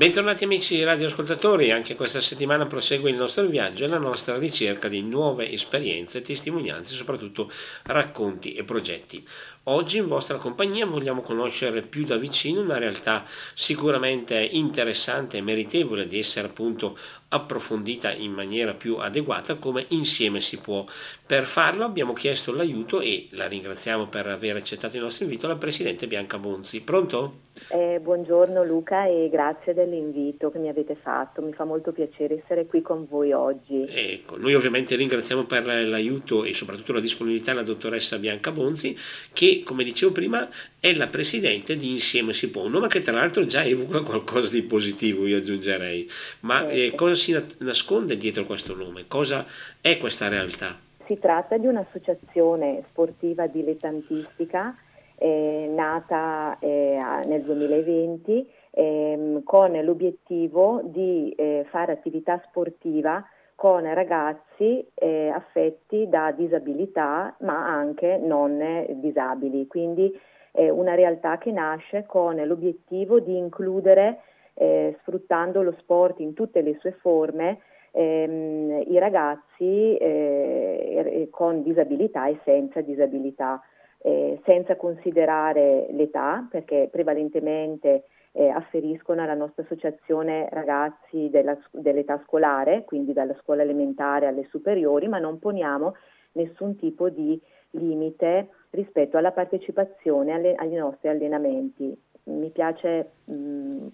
Bentornati amici radioascoltatori, anche questa settimana prosegue il nostro viaggio e la nostra ricerca di nuove esperienze, testimonianze, soprattutto racconti e progetti. Oggi in vostra compagnia vogliamo conoscere più da vicino una realtà sicuramente interessante e meritevole di essere appunto approfondita in maniera più adeguata come insieme si può. Per farlo abbiamo chiesto l'aiuto e la ringraziamo per aver accettato il nostro invito alla Presidente Bianca Bonzi. Pronto? Eh, buongiorno Luca e grazie dell'invito che mi avete fatto, mi fa molto piacere essere qui con voi oggi. Ecco, noi ovviamente ringraziamo per l'aiuto e soprattutto la disponibilità la dottoressa Bianca Bonzi che come dicevo prima è la Presidente di Insieme si può, un nome che tra l'altro già evoca qualcosa di positivo io aggiungerei, ma certo. eh, cosa si nasconde dietro questo nome? Cosa è questa realtà? Si tratta di un'associazione sportiva dilettantistica eh, nata eh, nel 2020 ehm, con l'obiettivo di eh, fare attività sportiva con ragazzi eh, affetti da disabilità ma anche non disabili, quindi è una realtà che nasce con l'obiettivo di includere, eh, sfruttando lo sport in tutte le sue forme, ehm, i ragazzi eh, con disabilità e senza disabilità. Eh, senza considerare l'età, perché prevalentemente eh, afferiscono alla nostra associazione ragazzi della, dell'età scolare, quindi dalla scuola elementare alle superiori, ma non poniamo nessun tipo di limite rispetto alla partecipazione alle, agli nostri allenamenti. Mi piace mh,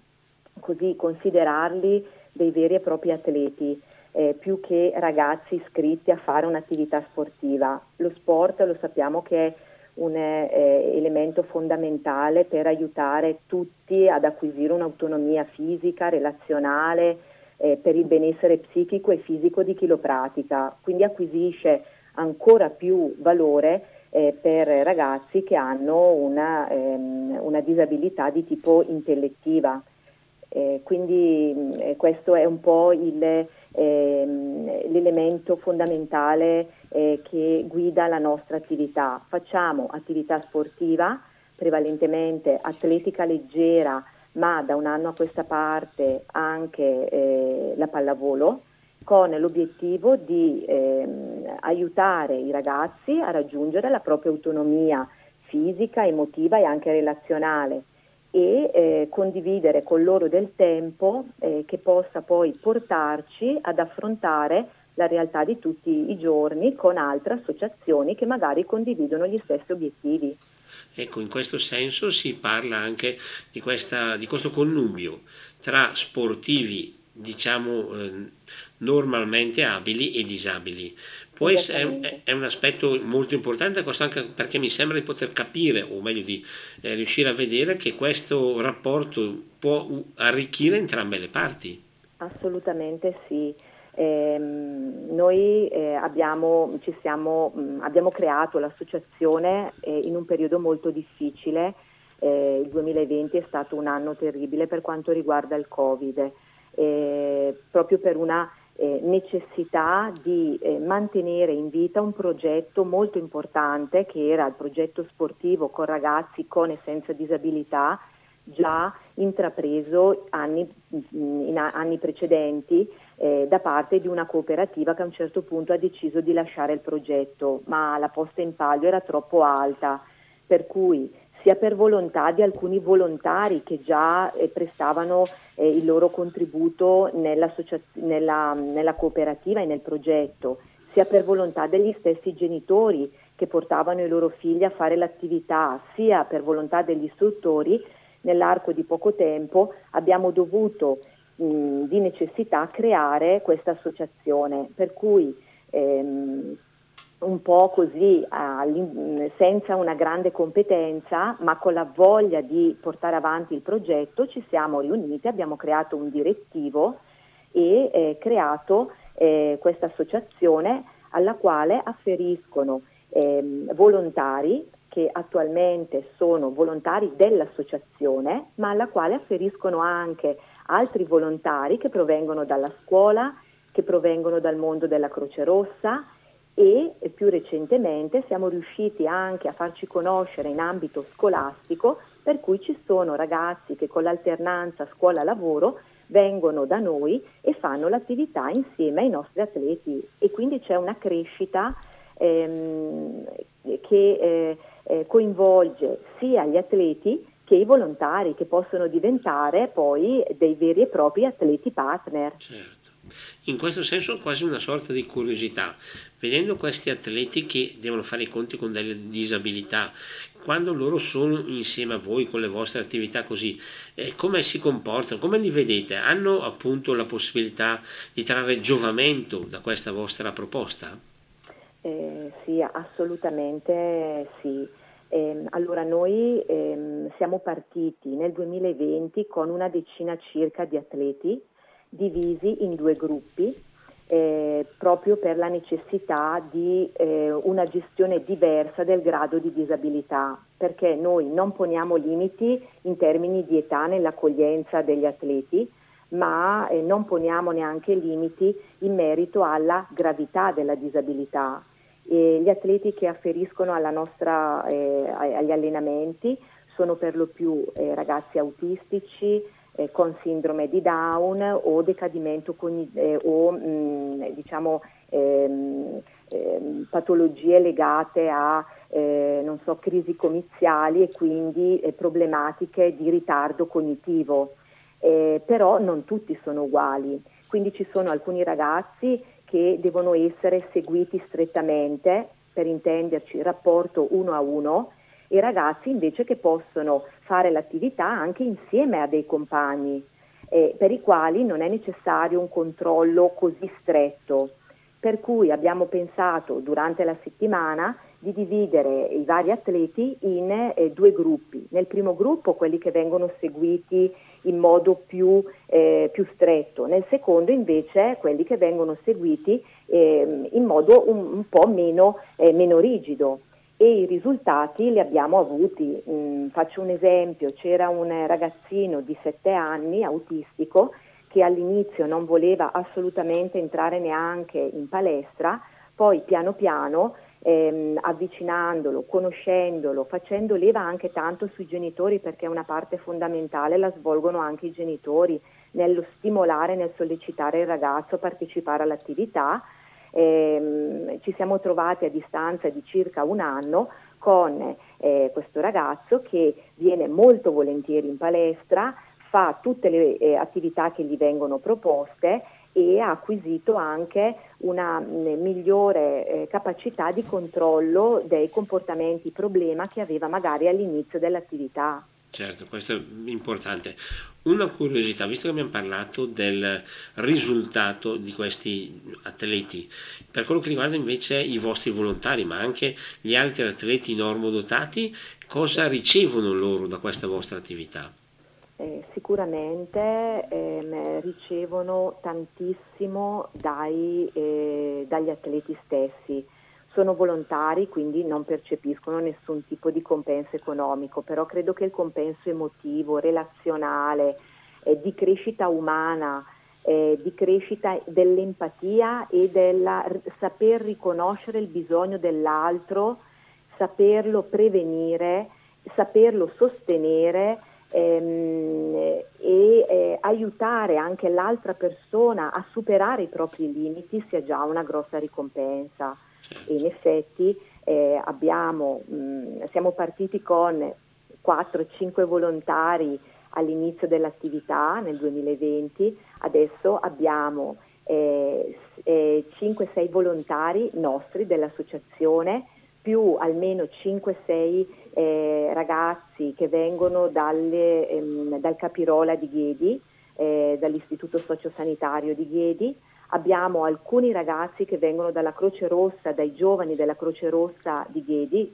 così considerarli dei veri e propri atleti. Eh, più che ragazzi iscritti a fare un'attività sportiva. Lo sport lo sappiamo che è un eh, elemento fondamentale per aiutare tutti ad acquisire un'autonomia fisica, relazionale, eh, per il benessere psichico e fisico di chi lo pratica. Quindi acquisisce ancora più valore eh, per ragazzi che hanno una, ehm, una disabilità di tipo intellettiva. Eh, quindi eh, questo è un po' il, ehm, l'elemento fondamentale eh, che guida la nostra attività. Facciamo attività sportiva, prevalentemente atletica leggera, ma da un anno a questa parte anche eh, la pallavolo, con l'obiettivo di ehm, aiutare i ragazzi a raggiungere la propria autonomia fisica, emotiva e anche relazionale e eh, condividere con loro del tempo eh, che possa poi portarci ad affrontare la realtà di tutti i giorni con altre associazioni che magari condividono gli stessi obiettivi. Ecco, in questo senso si parla anche di, questa, di questo connubio tra sportivi, diciamo, eh, normalmente abili e disabili. Può essere, è, un aspetto molto importante, anche perché mi sembra di poter capire, o meglio di eh, riuscire a vedere che questo rapporto può arricchire entrambe le parti. Assolutamente sì. Eh, noi eh, abbiamo, siamo, mh, abbiamo, creato l'associazione eh, in un periodo molto difficile, eh, il 2020 è stato un anno terribile per quanto riguarda il Covid, eh, proprio per una eh, necessità di mantenere in vita un progetto molto importante che era il progetto sportivo con ragazzi con e senza disabilità già intrapreso anni, in anni precedenti eh, da parte di una cooperativa che a un certo punto ha deciso di lasciare il progetto, ma la posta in palio era troppo alta, per cui sia per volontà di alcuni volontari che già eh, prestavano eh, il loro contributo nella, nella cooperativa e nel progetto, sia per volontà degli stessi genitori che portavano i loro figli a fare l'attività, sia per volontà degli istruttori, nell'arco di poco tempo abbiamo dovuto mh, di necessità creare questa associazione, per cui ehm, un po' così senza una grande competenza, ma con la voglia di portare avanti il progetto, ci siamo riuniti, abbiamo creato un direttivo e eh, creato eh, questa associazione alla quale afferiscono eh, volontari che attualmente sono volontari dell'associazione, ma alla quale afferiscono anche altri volontari che provengono dalla scuola, che provengono dal mondo della Croce Rossa e più recentemente siamo riusciti anche a farci conoscere in ambito scolastico, per cui ci sono ragazzi che con l'alternanza scuola-lavoro vengono da noi e fanno l'attività insieme ai nostri atleti e quindi c'è una crescita ehm, che eh, eh, coinvolge sia gli atleti che i volontari che possono diventare poi dei veri e propri atleti partner. Certo. In questo senso quasi una sorta di curiosità, vedendo questi atleti che devono fare i conti con delle disabilità, quando loro sono insieme a voi con le vostre attività così, eh, come si comportano, come li vedete? Hanno appunto la possibilità di trarre giovamento da questa vostra proposta? Eh, sì, assolutamente sì. Eh, allora noi ehm, siamo partiti nel 2020 con una decina circa di atleti divisi in due gruppi eh, proprio per la necessità di eh, una gestione diversa del grado di disabilità, perché noi non poniamo limiti in termini di età nell'accoglienza degli atleti, ma eh, non poniamo neanche limiti in merito alla gravità della disabilità. E gli atleti che afferiscono nostra, eh, agli allenamenti sono per lo più eh, ragazzi autistici, eh, con sindrome di Down o decadimento cogn- eh, o mh, mm, diciamo, ehm, ehm, patologie legate a eh, non so, crisi comiziali e quindi eh, problematiche di ritardo cognitivo. Eh, però non tutti sono uguali, quindi ci sono alcuni ragazzi che devono essere seguiti strettamente, per intenderci rapporto uno a uno, e ragazzi invece che possono fare l'attività anche insieme a dei compagni, eh, per i quali non è necessario un controllo così stretto. Per cui abbiamo pensato durante la settimana di dividere i vari atleti in eh, due gruppi. Nel primo gruppo quelli che vengono seguiti in modo più, eh, più stretto, nel secondo invece quelli che vengono seguiti eh, in modo un, un po' meno, eh, meno rigido e i risultati li abbiamo avuti. Mm, faccio un esempio, c'era un ragazzino di 7 anni autistico che all'inizio non voleva assolutamente entrare neanche in palestra, poi piano piano ehm, avvicinandolo, conoscendolo, facendo leva anche tanto sui genitori perché una parte fondamentale la svolgono anche i genitori nello stimolare, nel sollecitare il ragazzo a partecipare all'attività ehm, ci siamo trovati a distanza di circa un anno con eh, questo ragazzo che viene molto volentieri in palestra, fa tutte le eh, attività che gli vengono proposte e ha acquisito anche una mh, mm, migliore eh, capacità di controllo dei comportamenti problema che aveva magari all'inizio dell'attività. Certo, questo è importante. Una curiosità, visto che abbiamo parlato del risultato di questi atleti, per quello che riguarda invece i vostri volontari, ma anche gli altri atleti normodotati, cosa ricevono loro da questa vostra attività? Eh, sicuramente eh, ricevono tantissimo dai, eh, dagli atleti stessi sono volontari, quindi non percepiscono nessun tipo di compenso economico, però credo che il compenso emotivo, relazionale, eh, di crescita umana, eh, di crescita dell'empatia e del saper riconoscere il bisogno dell'altro, saperlo prevenire, saperlo sostenere ehm, e eh, aiutare anche l'altra persona a superare i propri limiti sia già una grossa ricompensa. Certo. in effetti eh, abbiamo, mh, siamo partiti con 4-5 volontari all'inizio dell'attività nel 2020, adesso abbiamo eh, eh, 5-6 volontari nostri dell'associazione più almeno 5-6 eh, ragazzi che vengono dalle, ehm, dal Capirola di Ghedi, eh, dall'Istituto Sociosanitario di Ghedi, Abbiamo alcuni ragazzi che vengono dalla Croce Rossa, dai giovani della Croce Rossa di Ghedi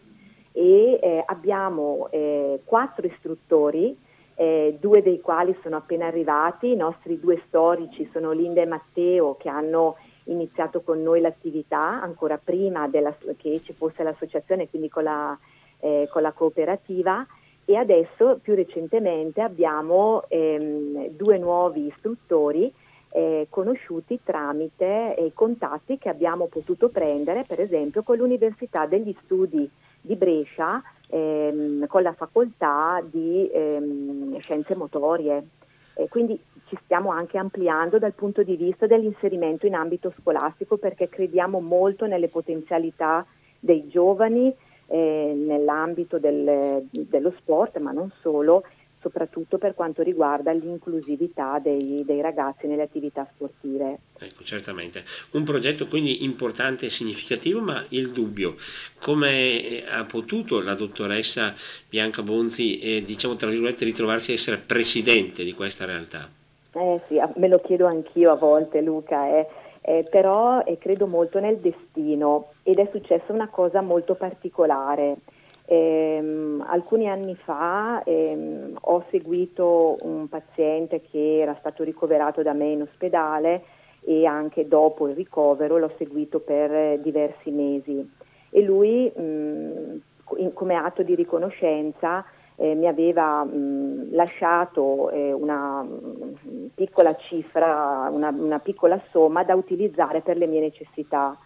e eh, abbiamo eh, quattro istruttori, eh, due dei quali sono appena arrivati, i nostri due storici sono Linda e Matteo che hanno iniziato con noi l'attività ancora prima della, che ci fosse l'associazione, quindi con la, eh, con la cooperativa e adesso più recentemente abbiamo ehm, due nuovi istruttori eh, conosciuti tramite i contatti che abbiamo potuto prendere per esempio con l'Università degli Studi di Brescia ehm, con la facoltà di ehm, scienze motorie. Eh, quindi ci stiamo anche ampliando dal punto di vista dell'inserimento in ambito scolastico perché crediamo molto nelle potenzialità dei giovani eh, nell'ambito del, dello sport, ma non solo, soprattutto per quanto riguarda l'inclusività dei, dei, ragazzi nelle attività sportive. Ecco, certamente. Un progetto quindi importante e significativo, ma il dubbio, come ha potuto la dottoressa Bianca Bonzi, eh, diciamo tra virgolette, ritrovarsi a essere presidente di questa realtà? Eh sì, me lo chiedo anch'io a volte Luca, eh. Eh, però eh, credo molto nel destino ed è successa una cosa molto particolare. Eh, alcuni anni fa ehm, ho seguito un paziente che era stato ricoverato da me in ospedale e anche dopo il ricovero l'ho seguito per diversi mesi e lui mh, in, come atto di riconoscenza eh, mi aveva mh, lasciato eh, una mh, piccola cifra, una, una piccola somma da utilizzare per le mie necessità.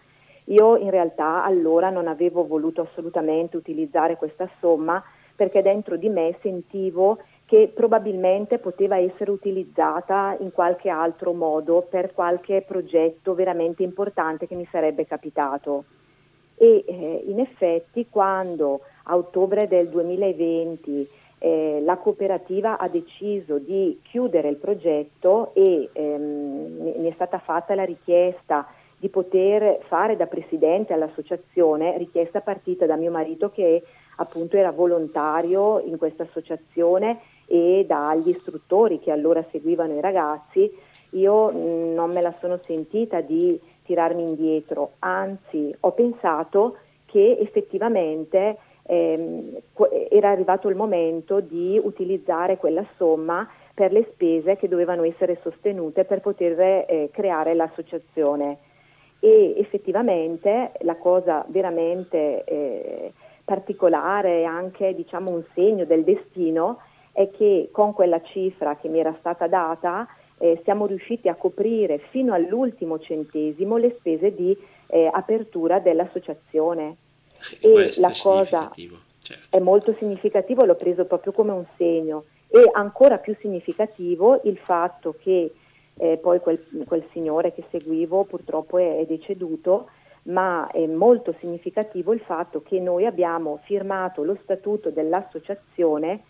Io in realtà allora non avevo voluto assolutamente utilizzare questa somma perché dentro di me sentivo che probabilmente poteva essere utilizzata in qualche altro modo per qualche progetto veramente importante che mi sarebbe capitato. E eh, in effetti quando a ottobre del 2020 eh, la cooperativa ha deciso di chiudere il progetto e ehm, mi è stata fatta la richiesta di poter fare da presidente all'associazione, richiesta partita da mio marito che appunto era volontario in questa associazione e dagli istruttori che allora seguivano i ragazzi, io mh, non me la sono sentita di tirarmi indietro, anzi ho pensato che effettivamente ehm, era arrivato il momento di utilizzare quella somma per le spese che dovevano essere sostenute per poter eh, creare l'associazione e effettivamente la cosa veramente eh, particolare e anche diciamo un segno del destino è che con quella cifra che mi era stata data eh, siamo riusciti a coprire fino all'ultimo centesimo le spese di eh, apertura dell'associazione e, la cosa certo. è molto significativo, l'ho preso proprio come un segno e ancora più significativo il fatto che eh, poi quel, quel, signore che seguivo purtroppo è, è, deceduto, ma è molto significativo il fatto che noi abbiamo firmato lo statuto dell'associazione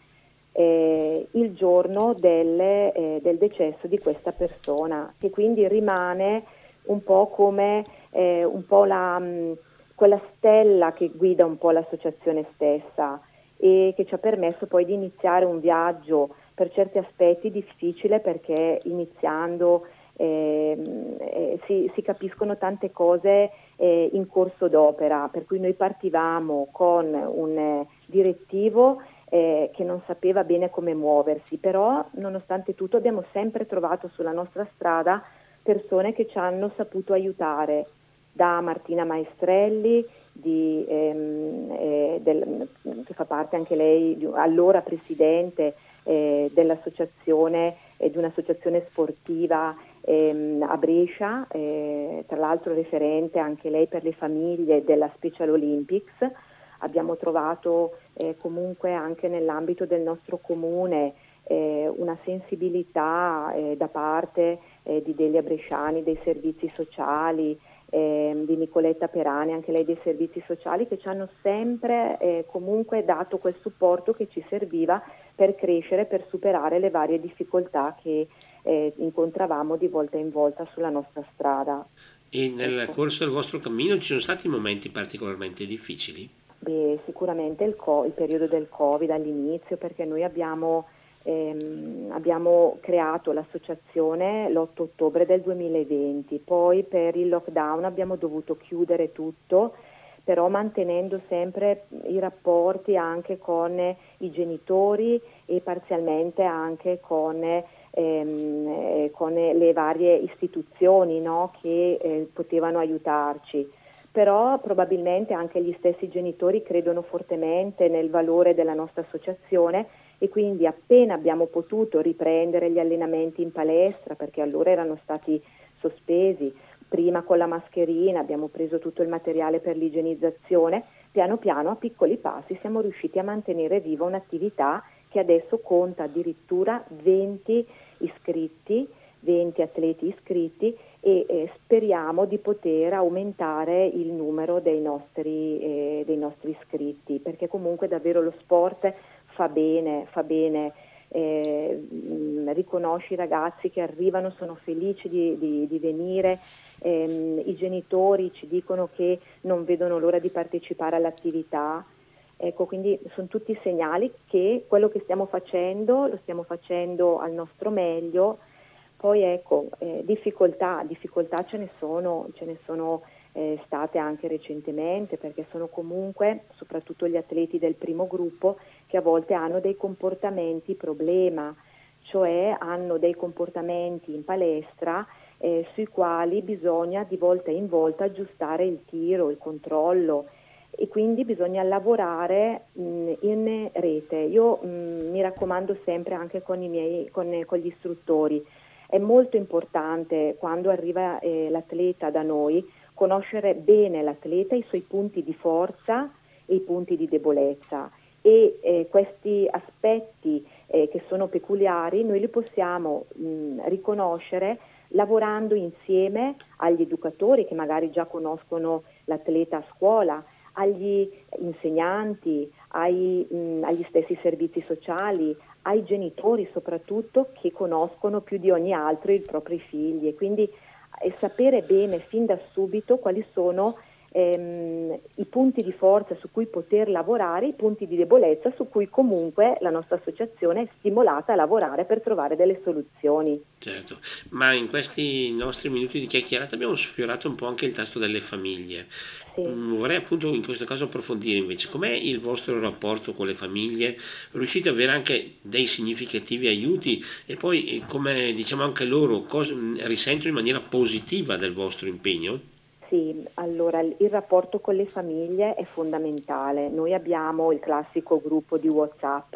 eh, il giorno delle, eh, del decesso di questa persona, che quindi rimane un po' come eh, un po la, mh, quella stella che guida un po' l'associazione stessa e che ci ha permesso poi di iniziare un viaggio per certi aspetti difficile perché iniziando eh, eh, si, si, capiscono tante cose eh, in corso d'opera, per cui noi partivamo con un eh, direttivo eh, che non sapeva bene come muoversi, però nonostante tutto abbiamo sempre trovato sulla nostra strada persone che ci hanno saputo aiutare, da Martina Maestrelli, di, ehm, eh, del, che fa parte anche lei, di, allora presidente eh, dell'associazione, eh, di un'associazione sportiva ehm, a Brescia, eh, tra l'altro referente anche lei per le famiglie della Special Olympics. Abbiamo trovato eh, comunque anche nell'ambito del nostro comune eh, una sensibilità eh, da parte di Delia Bresciani, dei servizi sociali, eh, di Nicoletta Perani, anche lei dei servizi sociali, che ci hanno sempre eh, comunque dato quel supporto che ci serviva per crescere, per superare le varie difficoltà che eh, incontravamo di volta in volta sulla nostra strada. E nel ecco. corso del vostro cammino ci sono stati momenti particolarmente difficili? Beh, sicuramente il, co- il periodo del Covid all'inizio, perché noi abbiamo ehm, abbiamo creato l'associazione l'8 ottobre del 2020, poi per il lockdown abbiamo dovuto chiudere tutto, però mantenendo sempre i rapporti anche con i genitori e parzialmente anche con, ehm, eh, con le varie istituzioni no, che eh, potevano aiutarci. Però probabilmente anche gli stessi genitori credono fortemente nel valore della nostra associazione e quindi appena abbiamo potuto riprendere gli allenamenti in palestra, perché allora erano stati sospesi, prima con la mascherina, abbiamo preso tutto il materiale per l'igienizzazione, piano piano a piccoli passi siamo riusciti a mantenere viva un'attività che adesso conta addirittura 20 iscritti, 20 atleti iscritti e eh, speriamo di poter aumentare il numero dei nostri, eh, dei nostri, iscritti, perché comunque davvero lo sport fa bene, fa bene. Eh, riconosci i ragazzi che arrivano, sono felici di, di, di venire, ehm, i genitori ci dicono che non vedono l'ora di partecipare all'attività. Ecco, quindi sono tutti segnali che quello che stiamo facendo lo stiamo facendo al nostro meglio poi ecco, eh, difficoltà, difficoltà ce ne sono, ce ne sono eh, state anche recentemente perché sono comunque soprattutto gli atleti del primo gruppo che a volte hanno dei comportamenti problema, cioè hanno dei comportamenti in palestra eh, sui quali bisogna di volta in volta aggiustare il tiro, il controllo e quindi bisogna lavorare mh, in rete. Io mh, mi raccomando sempre anche con, miei, con, con gli istruttori, è molto importante quando arriva eh, l'atleta da noi conoscere bene l'atleta, i suoi punti di forza e i punti di debolezza. E eh, questi aspetti eh, che sono peculiari noi li possiamo mh, riconoscere lavorando insieme agli educatori che magari già conoscono l'atleta a scuola, agli insegnanti, ai, mh, agli stessi servizi sociali, ai genitori soprattutto che conoscono più di ogni altro i propri figli. E quindi e sapere bene fin da subito quali sono ehm, i punti di forza su cui poter lavorare, i punti di debolezza su cui comunque la nostra associazione è stimolata a lavorare per trovare delle soluzioni. Certo, ma in questi nostri minuti di chiacchierata abbiamo sfiorato un po' anche il tasto delle famiglie. Sì. Mm, vorrei appunto in questo caso approfondire invece com'è il vostro rapporto con le famiglie, riuscite ad avere anche dei significativi aiuti e poi eh, come diciamo anche loro cosa, mm, risentono in maniera positiva del vostro impegno? Sì, allora il rapporto con le famiglie è fondamentale. Noi abbiamo il classico gruppo di WhatsApp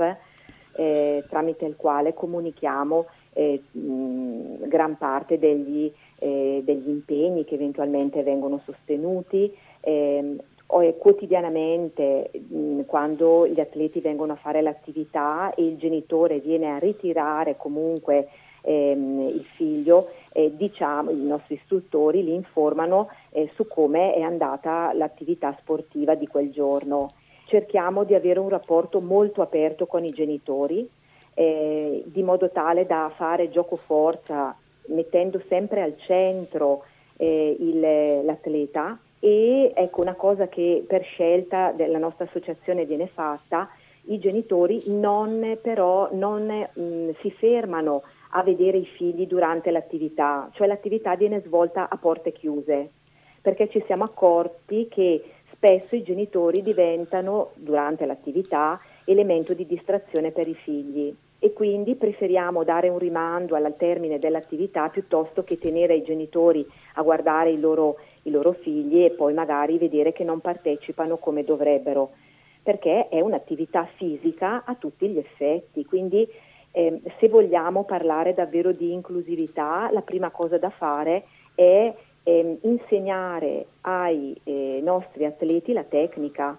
eh, tramite il quale comunichiamo eh, mh, gran parte degli, eh, degli, impegni che eventualmente vengono sostenuti. Ehm, quotidianamente mh, quando gli atleti vengono a fare l'attività e il genitore viene a ritirare comunque ehm, il figlio, eh, diciamo, i nostri istruttori li informano eh, su come è andata l'attività sportiva di quel giorno. Cerchiamo di avere un rapporto molto aperto con i genitori, eh, di modo tale da fare gioco forza mettendo sempre al centro eh, il, l'atleta e ecco una cosa che per scelta della nostra associazione viene fatta, i genitori non però non mh, si fermano a vedere i figli durante l'attività, cioè l'attività viene svolta a porte chiuse, perché ci siamo accorti che spesso i genitori diventano durante l'attività elemento di distrazione per i figli. E quindi preferiamo dare un rimando al termine dell'attività piuttosto che tenere i genitori a guardare i loro, i loro figli e poi magari vedere che non partecipano come dovrebbero, perché è un'attività fisica a tutti gli effetti, quindi eh, se vogliamo parlare davvero di inclusività, la prima cosa da fare è eh, insegnare ai eh, nostri atleti la tecnica.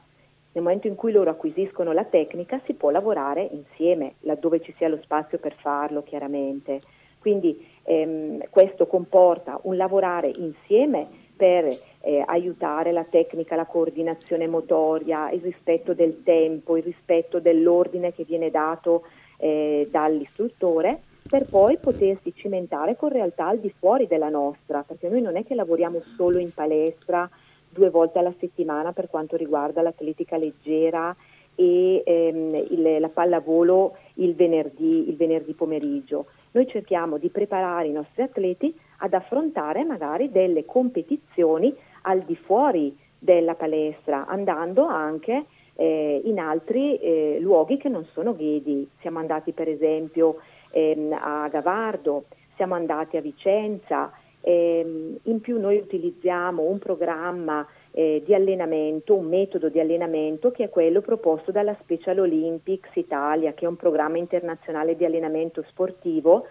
Nel momento in cui loro acquisiscono la tecnica si può lavorare insieme, laddove ci sia lo spazio per farlo chiaramente. Quindi ehm, questo comporta un lavorare insieme per eh, aiutare la tecnica, la coordinazione motoria, il rispetto del tempo, il rispetto dell'ordine che viene dato eh, dall'istruttore per poi potersi cimentare con realtà al di fuori della nostra, perché noi non è che lavoriamo solo in palestra due volte alla settimana per quanto riguarda l'atletica leggera e ehm, il, la pallavolo il venerdì, il venerdì pomeriggio. Noi cerchiamo di preparare i nostri atleti ad affrontare magari delle competizioni al di fuori della palestra, andando anche eh, in altri eh, luoghi che non sono Ghedi. Siamo andati per esempio ehm, a Gavardo, siamo andati a Vicenza, ehm, in più noi utilizziamo un programma eh, di allenamento, un metodo di allenamento che è quello proposto dalla Special Olympics Italia, che è un programma internazionale di allenamento sportivo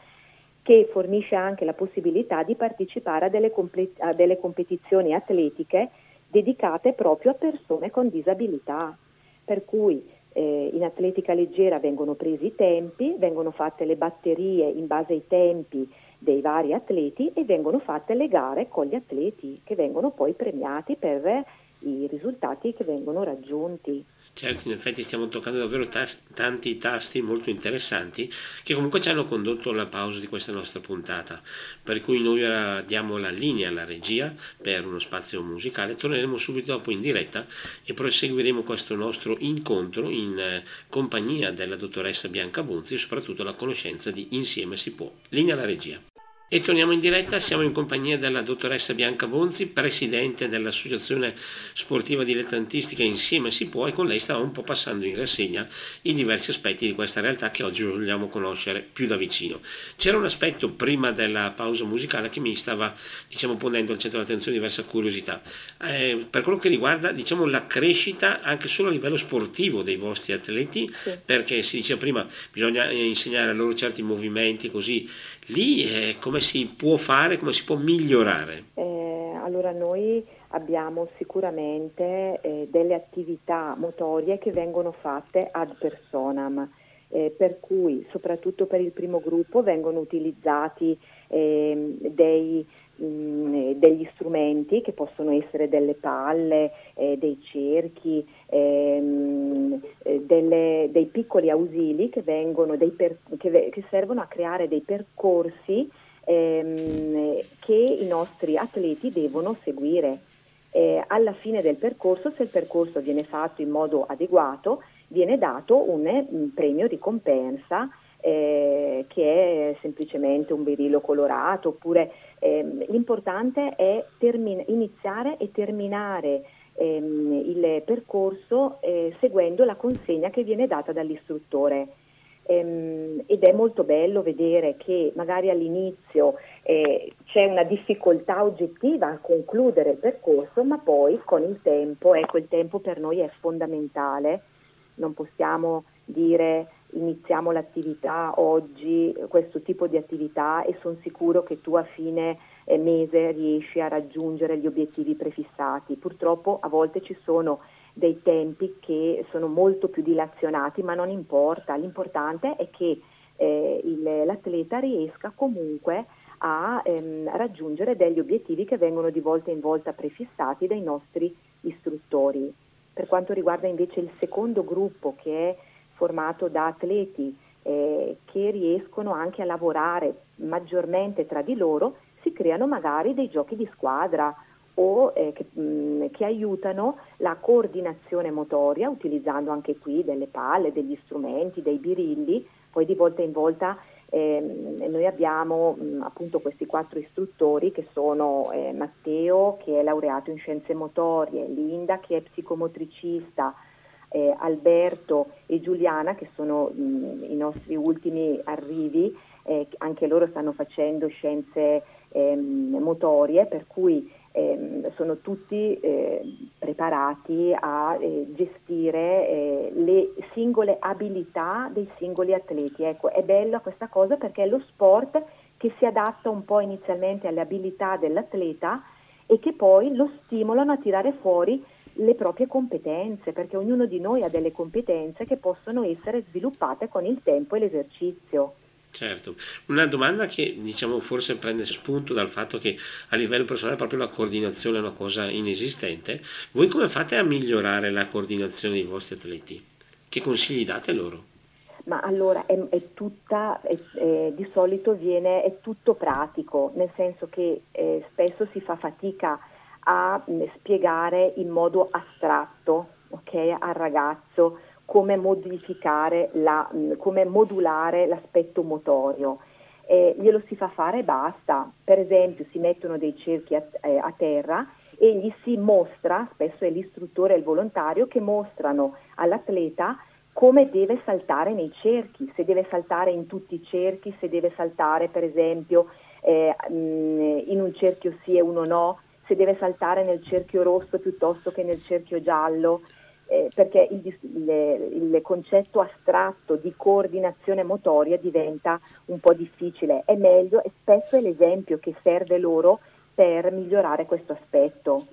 che fornisce anche la possibilità di partecipare a delle, comple- a delle competizioni atletiche dedicate proprio a persone con disabilità. Per cui eh, in atletica leggera vengono presi i tempi, vengono fatte le batterie in base ai tempi dei vari atleti e vengono fatte le gare con gli atleti che vengono poi premiati per i risultati che vengono raggiunti. Certo, in effetti stiamo toccando davvero tas- tanti tasti molto interessanti che comunque ci hanno condotto alla pausa di questa nostra puntata, per cui noi ora diamo la linea alla regia per uno spazio musicale, torneremo subito dopo in diretta e proseguiremo questo nostro incontro in eh, compagnia della dottoressa Bianca Bonzi e soprattutto la conoscenza di Insieme si può. Linea alla regia. E torniamo in diretta, siamo in compagnia della dottoressa Bianca Bonzi, presidente dell'Associazione Sportiva Dilettantistica Insieme si può e con lei stava un po' passando in rassegna i diversi aspetti di questa realtà che oggi vogliamo conoscere più da vicino. C'era un aspetto prima della pausa musicale che mi stava diciamo, ponendo al centro dell'attenzione diversa curiosità, eh, per quello che riguarda diciamo, la crescita anche solo a livello sportivo dei vostri atleti, sì. perché si diceva prima bisogna insegnare a loro certi movimenti così, lì eh, come si può fare, come si può migliorare? Eh, allora noi abbiamo sicuramente eh, delle attività motorie che vengono fatte ad personam. Eh, per cui soprattutto per il primo gruppo vengono utilizzati eh, dei, degli strumenti che possono essere delle palle, eh, dei cerchi, ehm, eh, delle, dei piccoli ausili che, per, che, che servono a creare dei percorsi ehm, che i nostri atleti devono seguire. Eh, alla fine del percorso, se il percorso viene fatto in modo adeguato, viene dato un, un premio ricompensa eh, che è semplicemente un berilo colorato, oppure ehm, l'importante è termin- iniziare e terminare ehm, il percorso eh, seguendo la consegna che viene data dall'istruttore. Ehm, ed è molto bello vedere che magari all'inizio eh, c'è una difficoltà oggettiva a concludere il percorso, ma poi con il tempo, ecco il tempo per noi è fondamentale, non possiamo dire iniziamo l'attività oggi, questo tipo di attività e sono sicuro che tu a fine eh, mese riesci a raggiungere gli obiettivi prefissati. Purtroppo a volte ci sono dei tempi che sono molto più dilazionati, ma non importa, l'importante è che eh, il, l'atleta riesca comunque a ehm, raggiungere degli obiettivi che vengono di volta in volta prefissati dai nostri istruttori. Per quanto riguarda invece il secondo gruppo che è formato da atleti eh, che riescono anche a lavorare maggiormente tra di loro, si creano magari dei giochi di squadra o eh, che, mh, mm, che, aiutano la coordinazione motoria utilizzando anche qui delle palle, degli strumenti, dei birilli, poi di volta in volta eh, noi abbiamo mh, mm, appunto questi quattro istruttori che sono eh, Matteo che è laureato in scienze motorie, Linda che è psicomotricista, eh, Alberto e Giuliana che sono mh, i nostri ultimi arrivi, eh, anche loro stanno facendo scienze ehm, motorie per cui eh, sono tutti eh, preparati a eh, gestire eh, le singole abilità dei singoli atleti. Ecco, è bella questa cosa perché è lo sport che si adatta un po' inizialmente alle abilità dell'atleta e che poi lo stimolano a tirare fuori le proprie competenze, perché ognuno di noi ha delle competenze che possono essere sviluppate con il tempo e l'esercizio. Certo, una domanda che diciamo forse prende spunto dal fatto che a livello personale proprio la coordinazione è una cosa inesistente. Voi come fate a migliorare la coordinazione dei vostri atleti? Che consigli date loro? Ma allora è, è tutta, è, è, di solito viene, è tutto pratico, nel senso che eh, spesso si fa fatica a mh, spiegare in modo astratto okay, al ragazzo come modificare, la, come modulare l'aspetto motorio. Eh, glielo si fa fare e basta. Per esempio si mettono dei cerchi a, eh, a terra e gli si mostra, spesso è l'istruttore e il volontario che mostrano all'atleta come deve saltare nei cerchi, se deve saltare in tutti i cerchi, se deve saltare per esempio eh, in un cerchio sì e uno no, se deve saltare nel cerchio rosso piuttosto che nel cerchio giallo eh, perché il, il, il, concetto astratto di coordinazione motoria diventa un po' difficile. È meglio e spesso è l'esempio che serve loro per migliorare questo aspetto.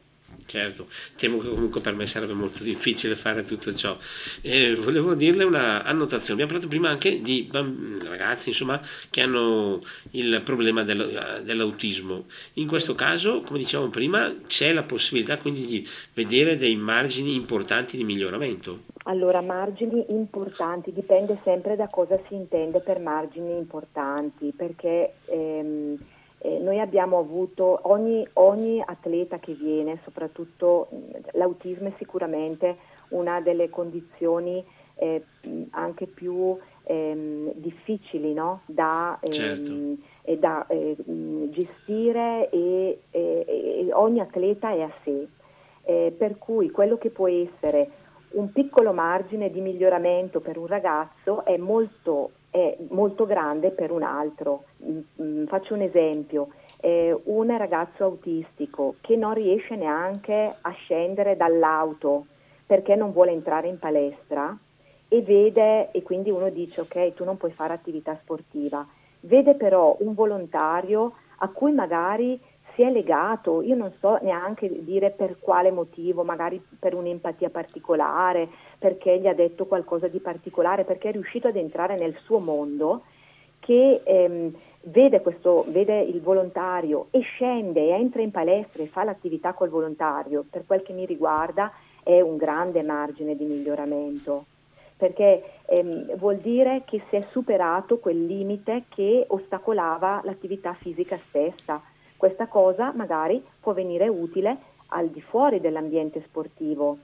Certo, temo che comunque per me sarebbe molto difficile fare tutto ciò. Eh, volevo dirle una annotazione, abbiamo parlato prima anche di bamb- ragazzi insomma, che hanno il problema dello, dell'autismo. In questo caso, come dicevamo prima, c'è la possibilità quindi di vedere dei margini importanti di miglioramento. Allora, margini importanti, dipende sempre da cosa si intende per margini importanti, perché ehm, eh, noi abbiamo avuto ogni, ogni, atleta che viene, soprattutto l'autismo è sicuramente una delle condizioni eh, anche più ehm, difficili no? da, ehm, certo. da eh, gestire e, e, ogni atleta è a sé. Eh, per cui quello che può essere un piccolo margine di miglioramento per un ragazzo è molto è molto grande per un altro. Mm, faccio un esempio, eh, un ragazzo autistico che non riesce neanche a scendere dall'auto perché non vuole entrare in palestra e vede, e quindi uno dice ok, tu non puoi fare attività sportiva, vede però un volontario a cui magari si è legato, io non so neanche dire per quale motivo, magari per un'empatia particolare, perché gli ha detto qualcosa di particolare, perché è riuscito ad entrare nel suo mondo, che ehm, vede, questo, vede il volontario e scende entra in palestra e fa l'attività col volontario, per quel che mi riguarda è un grande margine di miglioramento perché ehm, vuol dire che si è superato quel limite che ostacolava l'attività fisica stessa. Questa cosa magari può venire utile al di fuori dell'ambiente sportivo.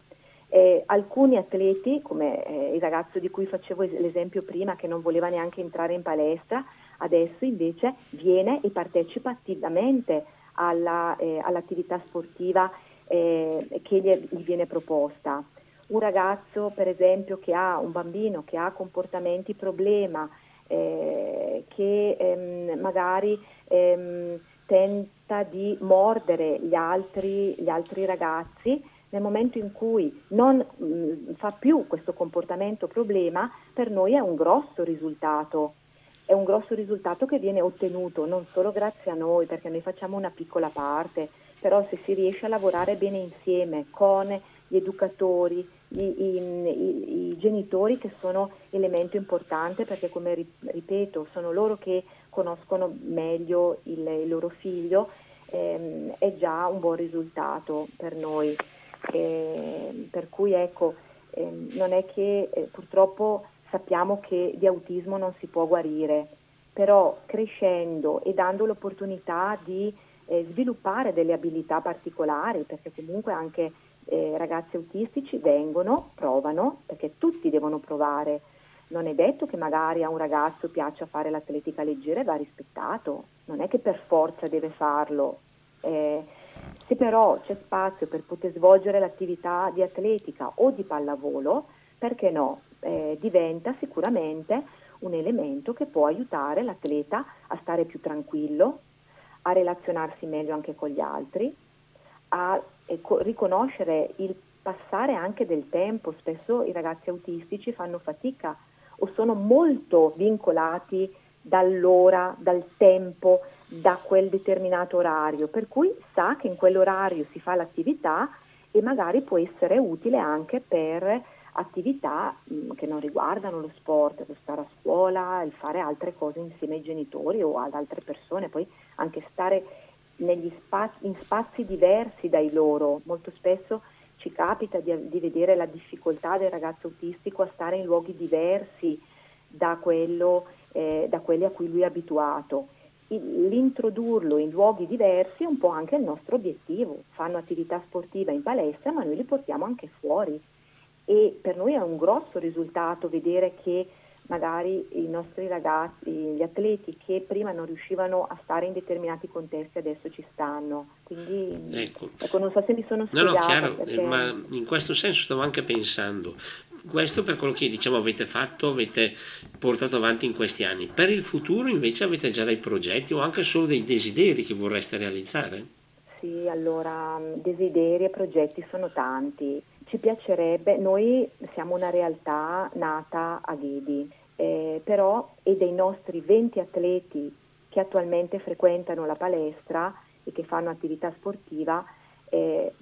Eh, alcuni atleti, come eh, il ragazzo di cui facevo l'esempio prima, che non voleva neanche entrare in palestra, adesso invece viene e partecipa attivamente alla, eh, all'attività sportiva eh, che gli, gli, viene proposta. Un ragazzo, per esempio, che ha un bambino che ha comportamenti problema, eh, che ehm, magari ehm, tenta di mordere gli altri, gli altri ragazzi, nel momento in cui non mh, mm, fa più questo comportamento problema, per noi è un grosso risultato. È un grosso risultato che viene ottenuto non solo grazie a noi, perché noi facciamo una piccola parte, però se si riesce a lavorare bene insieme con gli educatori, i, i, i, genitori che sono elemento importante perché come ripeto sono loro che conoscono meglio il, il loro figlio, ehm, è già un buon risultato per noi. Eh, per cui ecco, eh, non è che eh, purtroppo sappiamo che di autismo non si può guarire, però crescendo e dando l'opportunità di eh, sviluppare delle abilità particolari, perché comunque anche eh, ragazzi autistici vengono, provano, perché tutti devono provare non è detto che magari a un ragazzo piaccia fare l'atletica leggera e va rispettato, non è che per forza deve farlo. Eh, se però c'è spazio per poter svolgere l'attività di atletica o di pallavolo, perché no? Eh, diventa sicuramente un elemento che può aiutare l'atleta a stare più tranquillo, a relazionarsi meglio anche con gli altri, a ecco, riconoscere il passare anche del tempo. Spesso i ragazzi autistici fanno fatica o sono molto vincolati dall'ora, dal tempo, da quel determinato orario, per cui sa che in quell'orario si fa l'attività e magari può essere utile anche per attività mh, che non riguardano lo sport, lo stare a scuola, il fare altre cose insieme ai genitori o ad altre persone, poi anche stare spazi, in spazi diversi dai loro. Molto spesso ci capita di, di, vedere la difficoltà del ragazzo autistico a stare in luoghi diversi da, quello, eh, da quelli a cui lui è abituato. L'introdurlo in luoghi diversi è un po' anche il nostro obiettivo. Fanno attività sportiva in palestra, ma noi li portiamo anche fuori. E per noi è un grosso risultato vedere che magari i nostri ragazzi, gli atleti che prima non riuscivano a stare in determinati contesti adesso ci stanno. Quindi ecco, ecco non so se mi sono spiegata. No, no, chiaro, perché... ma in questo senso stavo anche pensando, questo per quello che diciamo avete fatto, avete portato avanti in questi anni. Per il futuro invece avete già dei progetti o anche solo dei desideri che vorreste realizzare? Sì, allora desideri e progetti sono tanti. Ci piacerebbe, noi siamo una realtà nata a Ghedi, eh, però e dei nostri 20 atleti che attualmente frequentano la palestra e che fanno attività sportiva, eh,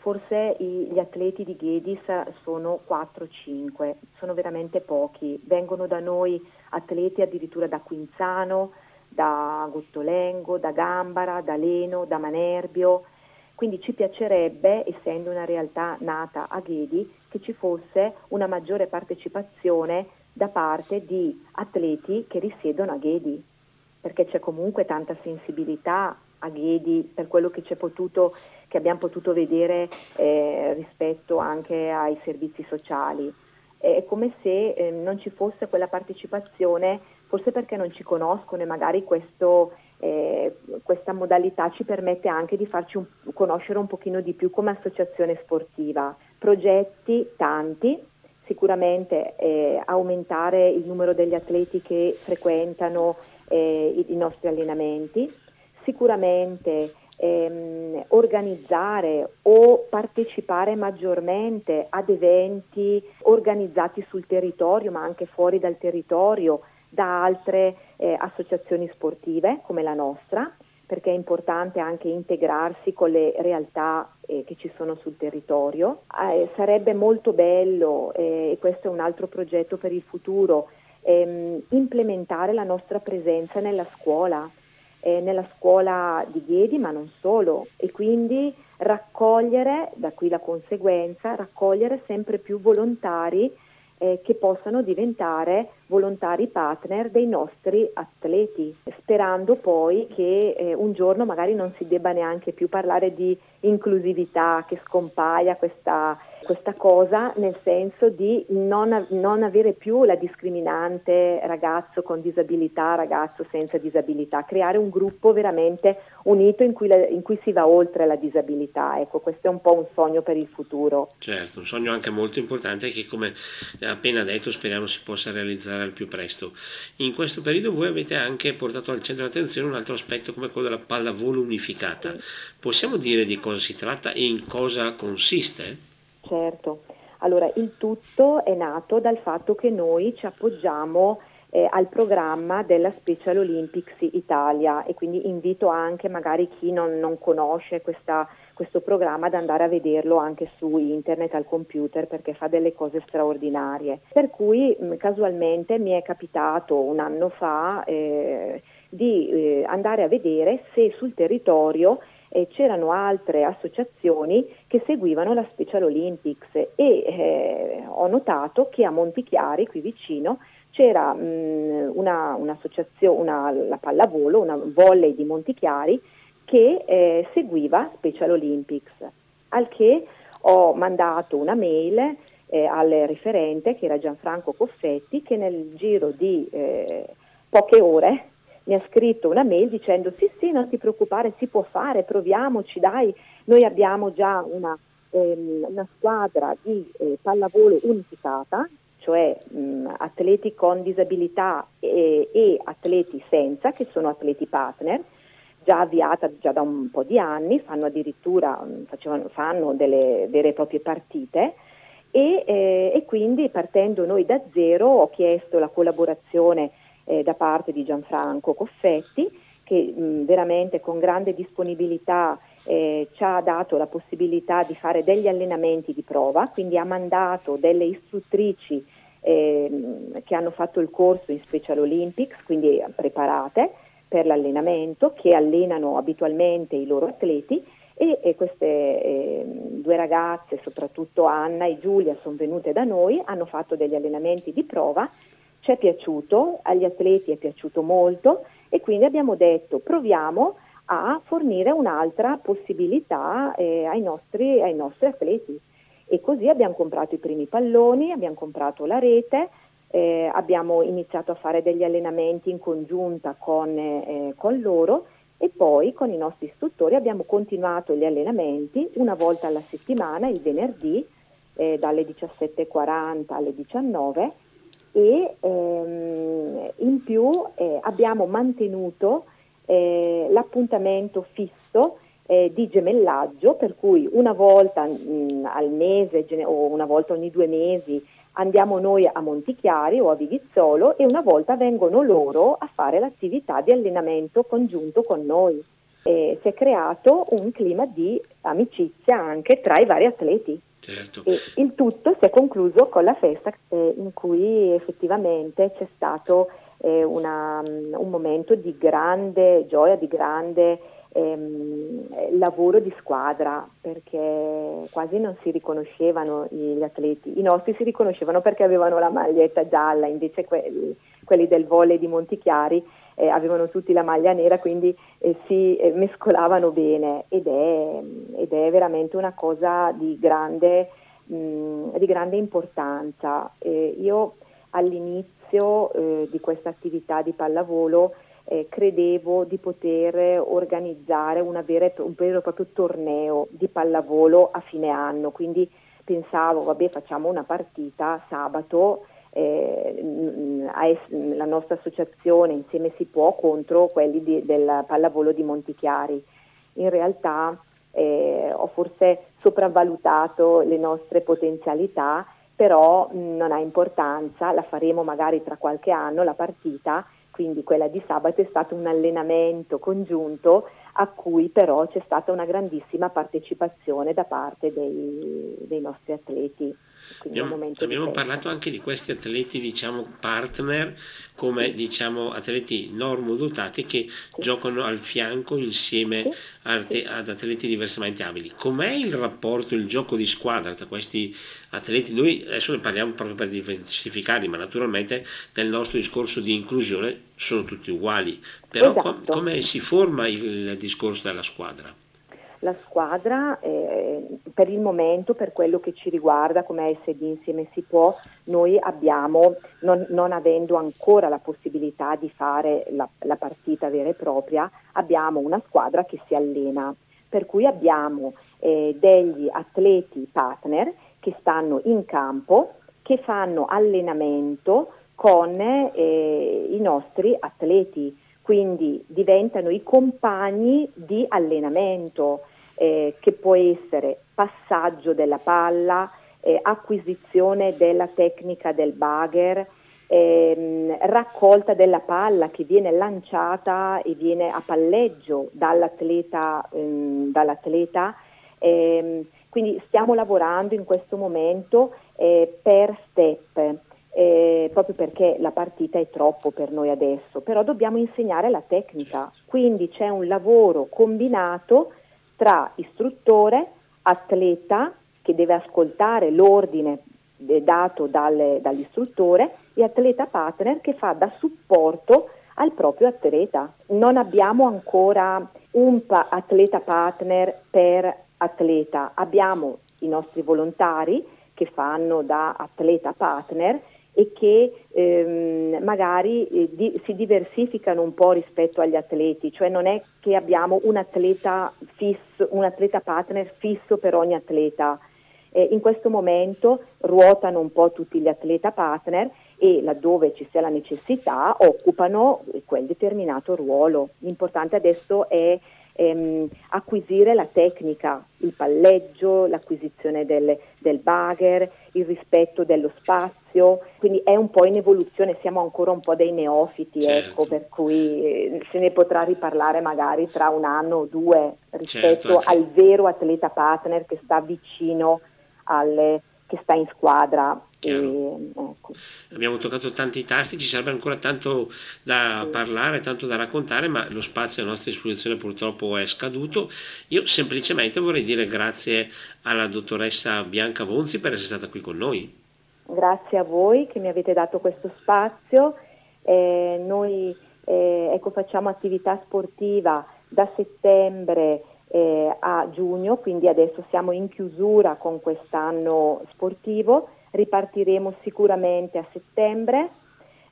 forse i, gli atleti di Ghedis sono 4-5, sono veramente pochi, vengono da noi atleti addirittura da Quinzano, da Gottolengo, da Gambara, da Leno, da Manerbio, quindi ci piacerebbe, essendo una realtà nata a Ghedi, che ci fosse una maggiore partecipazione da parte di atleti che risiedono a Ghedi, perché c'è comunque tanta sensibilità a Ghedi per quello che, potuto, che abbiamo potuto vedere eh, rispetto anche ai servizi sociali. È come se eh, non ci fosse quella partecipazione, forse perché non ci conoscono e magari questo, eh, questa modalità ci permette anche di farci un, conoscere un pochino di più come associazione sportiva. Progetti tanti, sicuramente eh, aumentare il numero degli atleti che frequentano eh, i, i, nostri allenamenti, sicuramente ehm, organizzare o partecipare maggiormente ad eventi organizzati sul territorio ma anche fuori dal territorio da altre eh, associazioni sportive come la nostra perché è importante anche integrarsi con le realtà eh, che ci sono sul territorio. Eh, sarebbe molto bello, eh, e questo è un altro progetto per il futuro, ehm, implementare la nostra presenza nella scuola, eh, nella scuola di Ghedi, ma non solo, e quindi raccogliere, da qui la conseguenza, raccogliere sempre più volontari eh, che possano diventare volontari partner dei nostri atleti, sperando poi che eh, un giorno magari non si debba neanche più parlare di inclusività, che scompaia questa, questa cosa nel senso di non, non, avere più la discriminante ragazzo con disabilità, ragazzo senza disabilità, creare un gruppo veramente unito in cui, la, in cui si va oltre la disabilità. Ecco, questo è un po' un sogno per il futuro. Certo, un sogno anche molto importante che come appena detto speriamo si possa realizzare al più presto. In questo periodo voi avete anche portato al centro dell'attenzione un altro aspetto come quello della pallavolo unificata. Possiamo dire di cosa si tratta e in cosa consiste? Certo, allora il tutto è nato dal fatto che noi ci appoggiamo eh, al programma della Special Olympics Italia e quindi invito anche magari chi non, non conosce questa, questo programma ad andare a vederlo anche su internet al computer perché fa delle cose straordinarie. Per cui mh, casualmente mi è capitato un anno fa eh, di eh, andare a vedere se sul territorio eh, c'erano altre associazioni che seguivano la Special Olympics e eh, ho notato che a Montichiari, qui vicino, c'era mh, una, un'associazione, una, la pallavolo, una volley di Montichiari che eh, seguiva Special Olympics, al che ho mandato una mail eh, al referente che era Gianfranco Coffetti che nel giro di eh, poche ore mi ha scritto una mail dicendo sì sì non ti preoccupare si può fare proviamoci dai noi abbiamo già una, ehm, una squadra di eh, pallavolo unificata cioè mh, atleti con disabilità e, e, atleti senza che sono atleti partner già avviata già da un po' di anni fanno addirittura facevano, fanno delle vere e proprie partite e, eh, e quindi partendo noi da zero ho chiesto la collaborazione eh, da parte di Gianfranco Coffetti che mh, veramente con grande disponibilità eh, ci ha dato la possibilità di fare degli allenamenti di prova, quindi ha mandato delle istruttrici eh, che hanno fatto il corso in Special Olympics, quindi preparate per l'allenamento, che allenano abitualmente i loro atleti e, e queste eh, due ragazze, soprattutto Anna e Giulia, sono venute da noi, hanno fatto degli allenamenti di prova ci è piaciuto, agli atleti è piaciuto molto e quindi abbiamo detto proviamo a fornire un'altra possibilità eh, ai, nostri, ai nostri atleti. E così abbiamo comprato i primi palloni, abbiamo comprato la rete, eh, abbiamo iniziato a fare degli allenamenti in congiunta con, eh, con, loro e poi con i nostri istruttori abbiamo continuato gli allenamenti una volta alla settimana, il venerdì, eh, dalle 17.40 alle 19 e ehm, in più eh, abbiamo mantenuto eh, l'appuntamento fisso eh, di gemellaggio, per cui una volta mh, al mese o una volta ogni due mesi andiamo noi a Montichiari o a Vivizzolo e una volta vengono loro a fare l'attività di allenamento congiunto con noi. e si è creato un clima di amicizia anche tra i vari atleti. Certo. E il tutto si è concluso con la festa eh, in cui effettivamente c'è stato eh, una, un momento di grande gioia, di grande ehm, lavoro di squadra perché quasi non si riconoscevano gli atleti. I nostri si riconoscevano perché avevano la maglietta gialla, invece quelli, quelli del volley di Montichiari eh, avevano tutti la maglia nera, quindi eh, si eh, mescolavano bene ed è, ed è, veramente una cosa di grande, mh, di grande importanza. io all'inizio eh, di questa attività di pallavolo eh, credevo di poter organizzare vera, un vero e proprio torneo di pallavolo a fine anno, quindi pensavo, vabbè, facciamo una partita sabato, eh, la nostra associazione insieme si può contro quelli di, del pallavolo di Montichiari. In realtà eh, ho forse sopravvalutato le nostre potenzialità, però mh, non ha importanza, la faremo magari tra qualche anno la partita quindi quella di sabato è stato un allenamento congiunto a cui però c'è stata una grandissima partecipazione da parte dei, dei nostri atleti. Abbiamo, abbiamo parlato anche di questi atleti diciamo partner come diciamo atleti normodotati che sì. giocano al fianco insieme sì. Ad, sì. ad atleti diversamente abili. Com'è il rapporto, il gioco di squadra tra questi atleti? Noi adesso ne parliamo proprio per diversificarli, ma naturalmente nel nostro discorso di inclusione sono tutti uguali. Però esatto. com- come si forma il discorso della squadra? La squadra eh, per il momento, per quello che ci riguarda come SD Insieme Si Può, noi abbiamo, non, non avendo ancora la possibilità di fare la, la partita vera e propria, abbiamo una squadra che si allena, per cui abbiamo eh, degli atleti partner che stanno in campo, che fanno allenamento con eh, i nostri atleti, quindi diventano i compagni di allenamento eh, che può essere passaggio della palla, eh, acquisizione della tecnica del bagger, ehm, raccolta della palla che viene lanciata e viene a palleggio dall'atleta. Ehm, dall'atleta. Ehm, quindi stiamo lavorando in questo momento eh, per step. Eh, proprio perché la partita è troppo per noi adesso, però dobbiamo insegnare la tecnica, quindi c'è un lavoro combinato tra istruttore, atleta che deve ascoltare l'ordine dato dalle, dall'istruttore e atleta partner che fa da supporto al proprio atleta. Non abbiamo ancora un atleta partner per atleta, abbiamo i nostri volontari che fanno da atleta partner e che ehm, magari eh, di, si diversificano un po' rispetto agli atleti, cioè non è che abbiamo un atleta fisso, un atleta partner fisso per ogni atleta. Eh, in questo momento ruotano un po' tutti gli atleta partner e laddove ci sia la necessità occupano quel determinato ruolo. L'importante adesso è ehm, acquisire la tecnica, il palleggio, l'acquisizione del, del bagger, il rispetto dello spazio, quindi è un po' in evoluzione, siamo ancora un po' dei neofiti, certo. ecco, per cui eh, se ne potrà riparlare magari tra un anno o due rispetto certo, al vero atleta partner che sta vicino alle che sta in squadra. E, ecco. Abbiamo toccato tanti tasti, ci sarebbe ancora tanto da sì. parlare, tanto da raccontare, ma lo spazio a nostra disposizione purtroppo è scaduto. Io semplicemente vorrei dire grazie alla dottoressa Bianca Bonzi per essere stata qui con noi. Grazie a voi che mi avete dato questo spazio. Eh, noi eh, ecco, facciamo attività sportiva da settembre eh, a giugno, quindi adesso siamo in chiusura con quest'anno sportivo, ripartiremo sicuramente a settembre.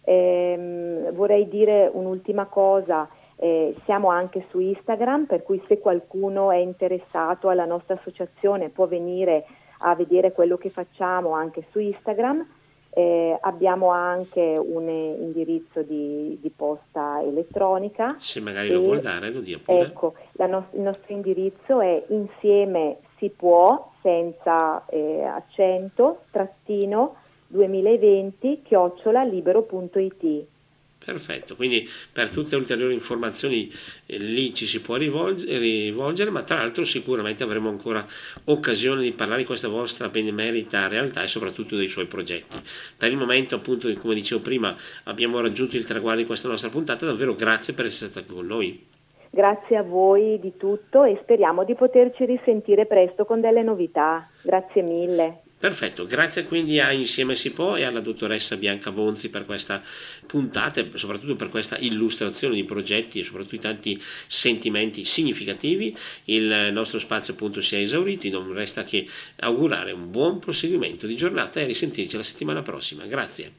Eh, vorrei dire un'ultima cosa, eh, siamo anche su Instagram, per cui se qualcuno è interessato alla nostra associazione può venire a vedere quello che facciamo anche su Instagram. Eh, abbiamo anche un indirizzo di, di, posta elettronica. Se magari e, lo vuol dare, lo dia pure. Ecco, no- il nostro indirizzo è insieme si può, senza eh, accento, trattino 2020 chiocciola libero.it. Perfetto, quindi per tutte le ulteriori informazioni eh, lì ci si può rivolgere, rivolgere, ma tra l'altro sicuramente avremo ancora occasione di parlare di questa vostra benemerita realtà e soprattutto dei suoi progetti. Per il momento, appunto, come dicevo prima, abbiamo raggiunto il traguardo di questa nostra puntata, davvero grazie per essere stati con noi. Grazie a voi di tutto e speriamo di poterci risentire presto con delle novità. Grazie mille. Perfetto, grazie quindi a Insieme si può e alla dottoressa Bianca Bonzi per questa puntata e soprattutto per questa illustrazione di progetti e soprattutto i tanti sentimenti significativi. Il nostro spazio appunto si è esaurito, non resta che augurare un buon proseguimento di giornata e risentirci la settimana prossima. Grazie.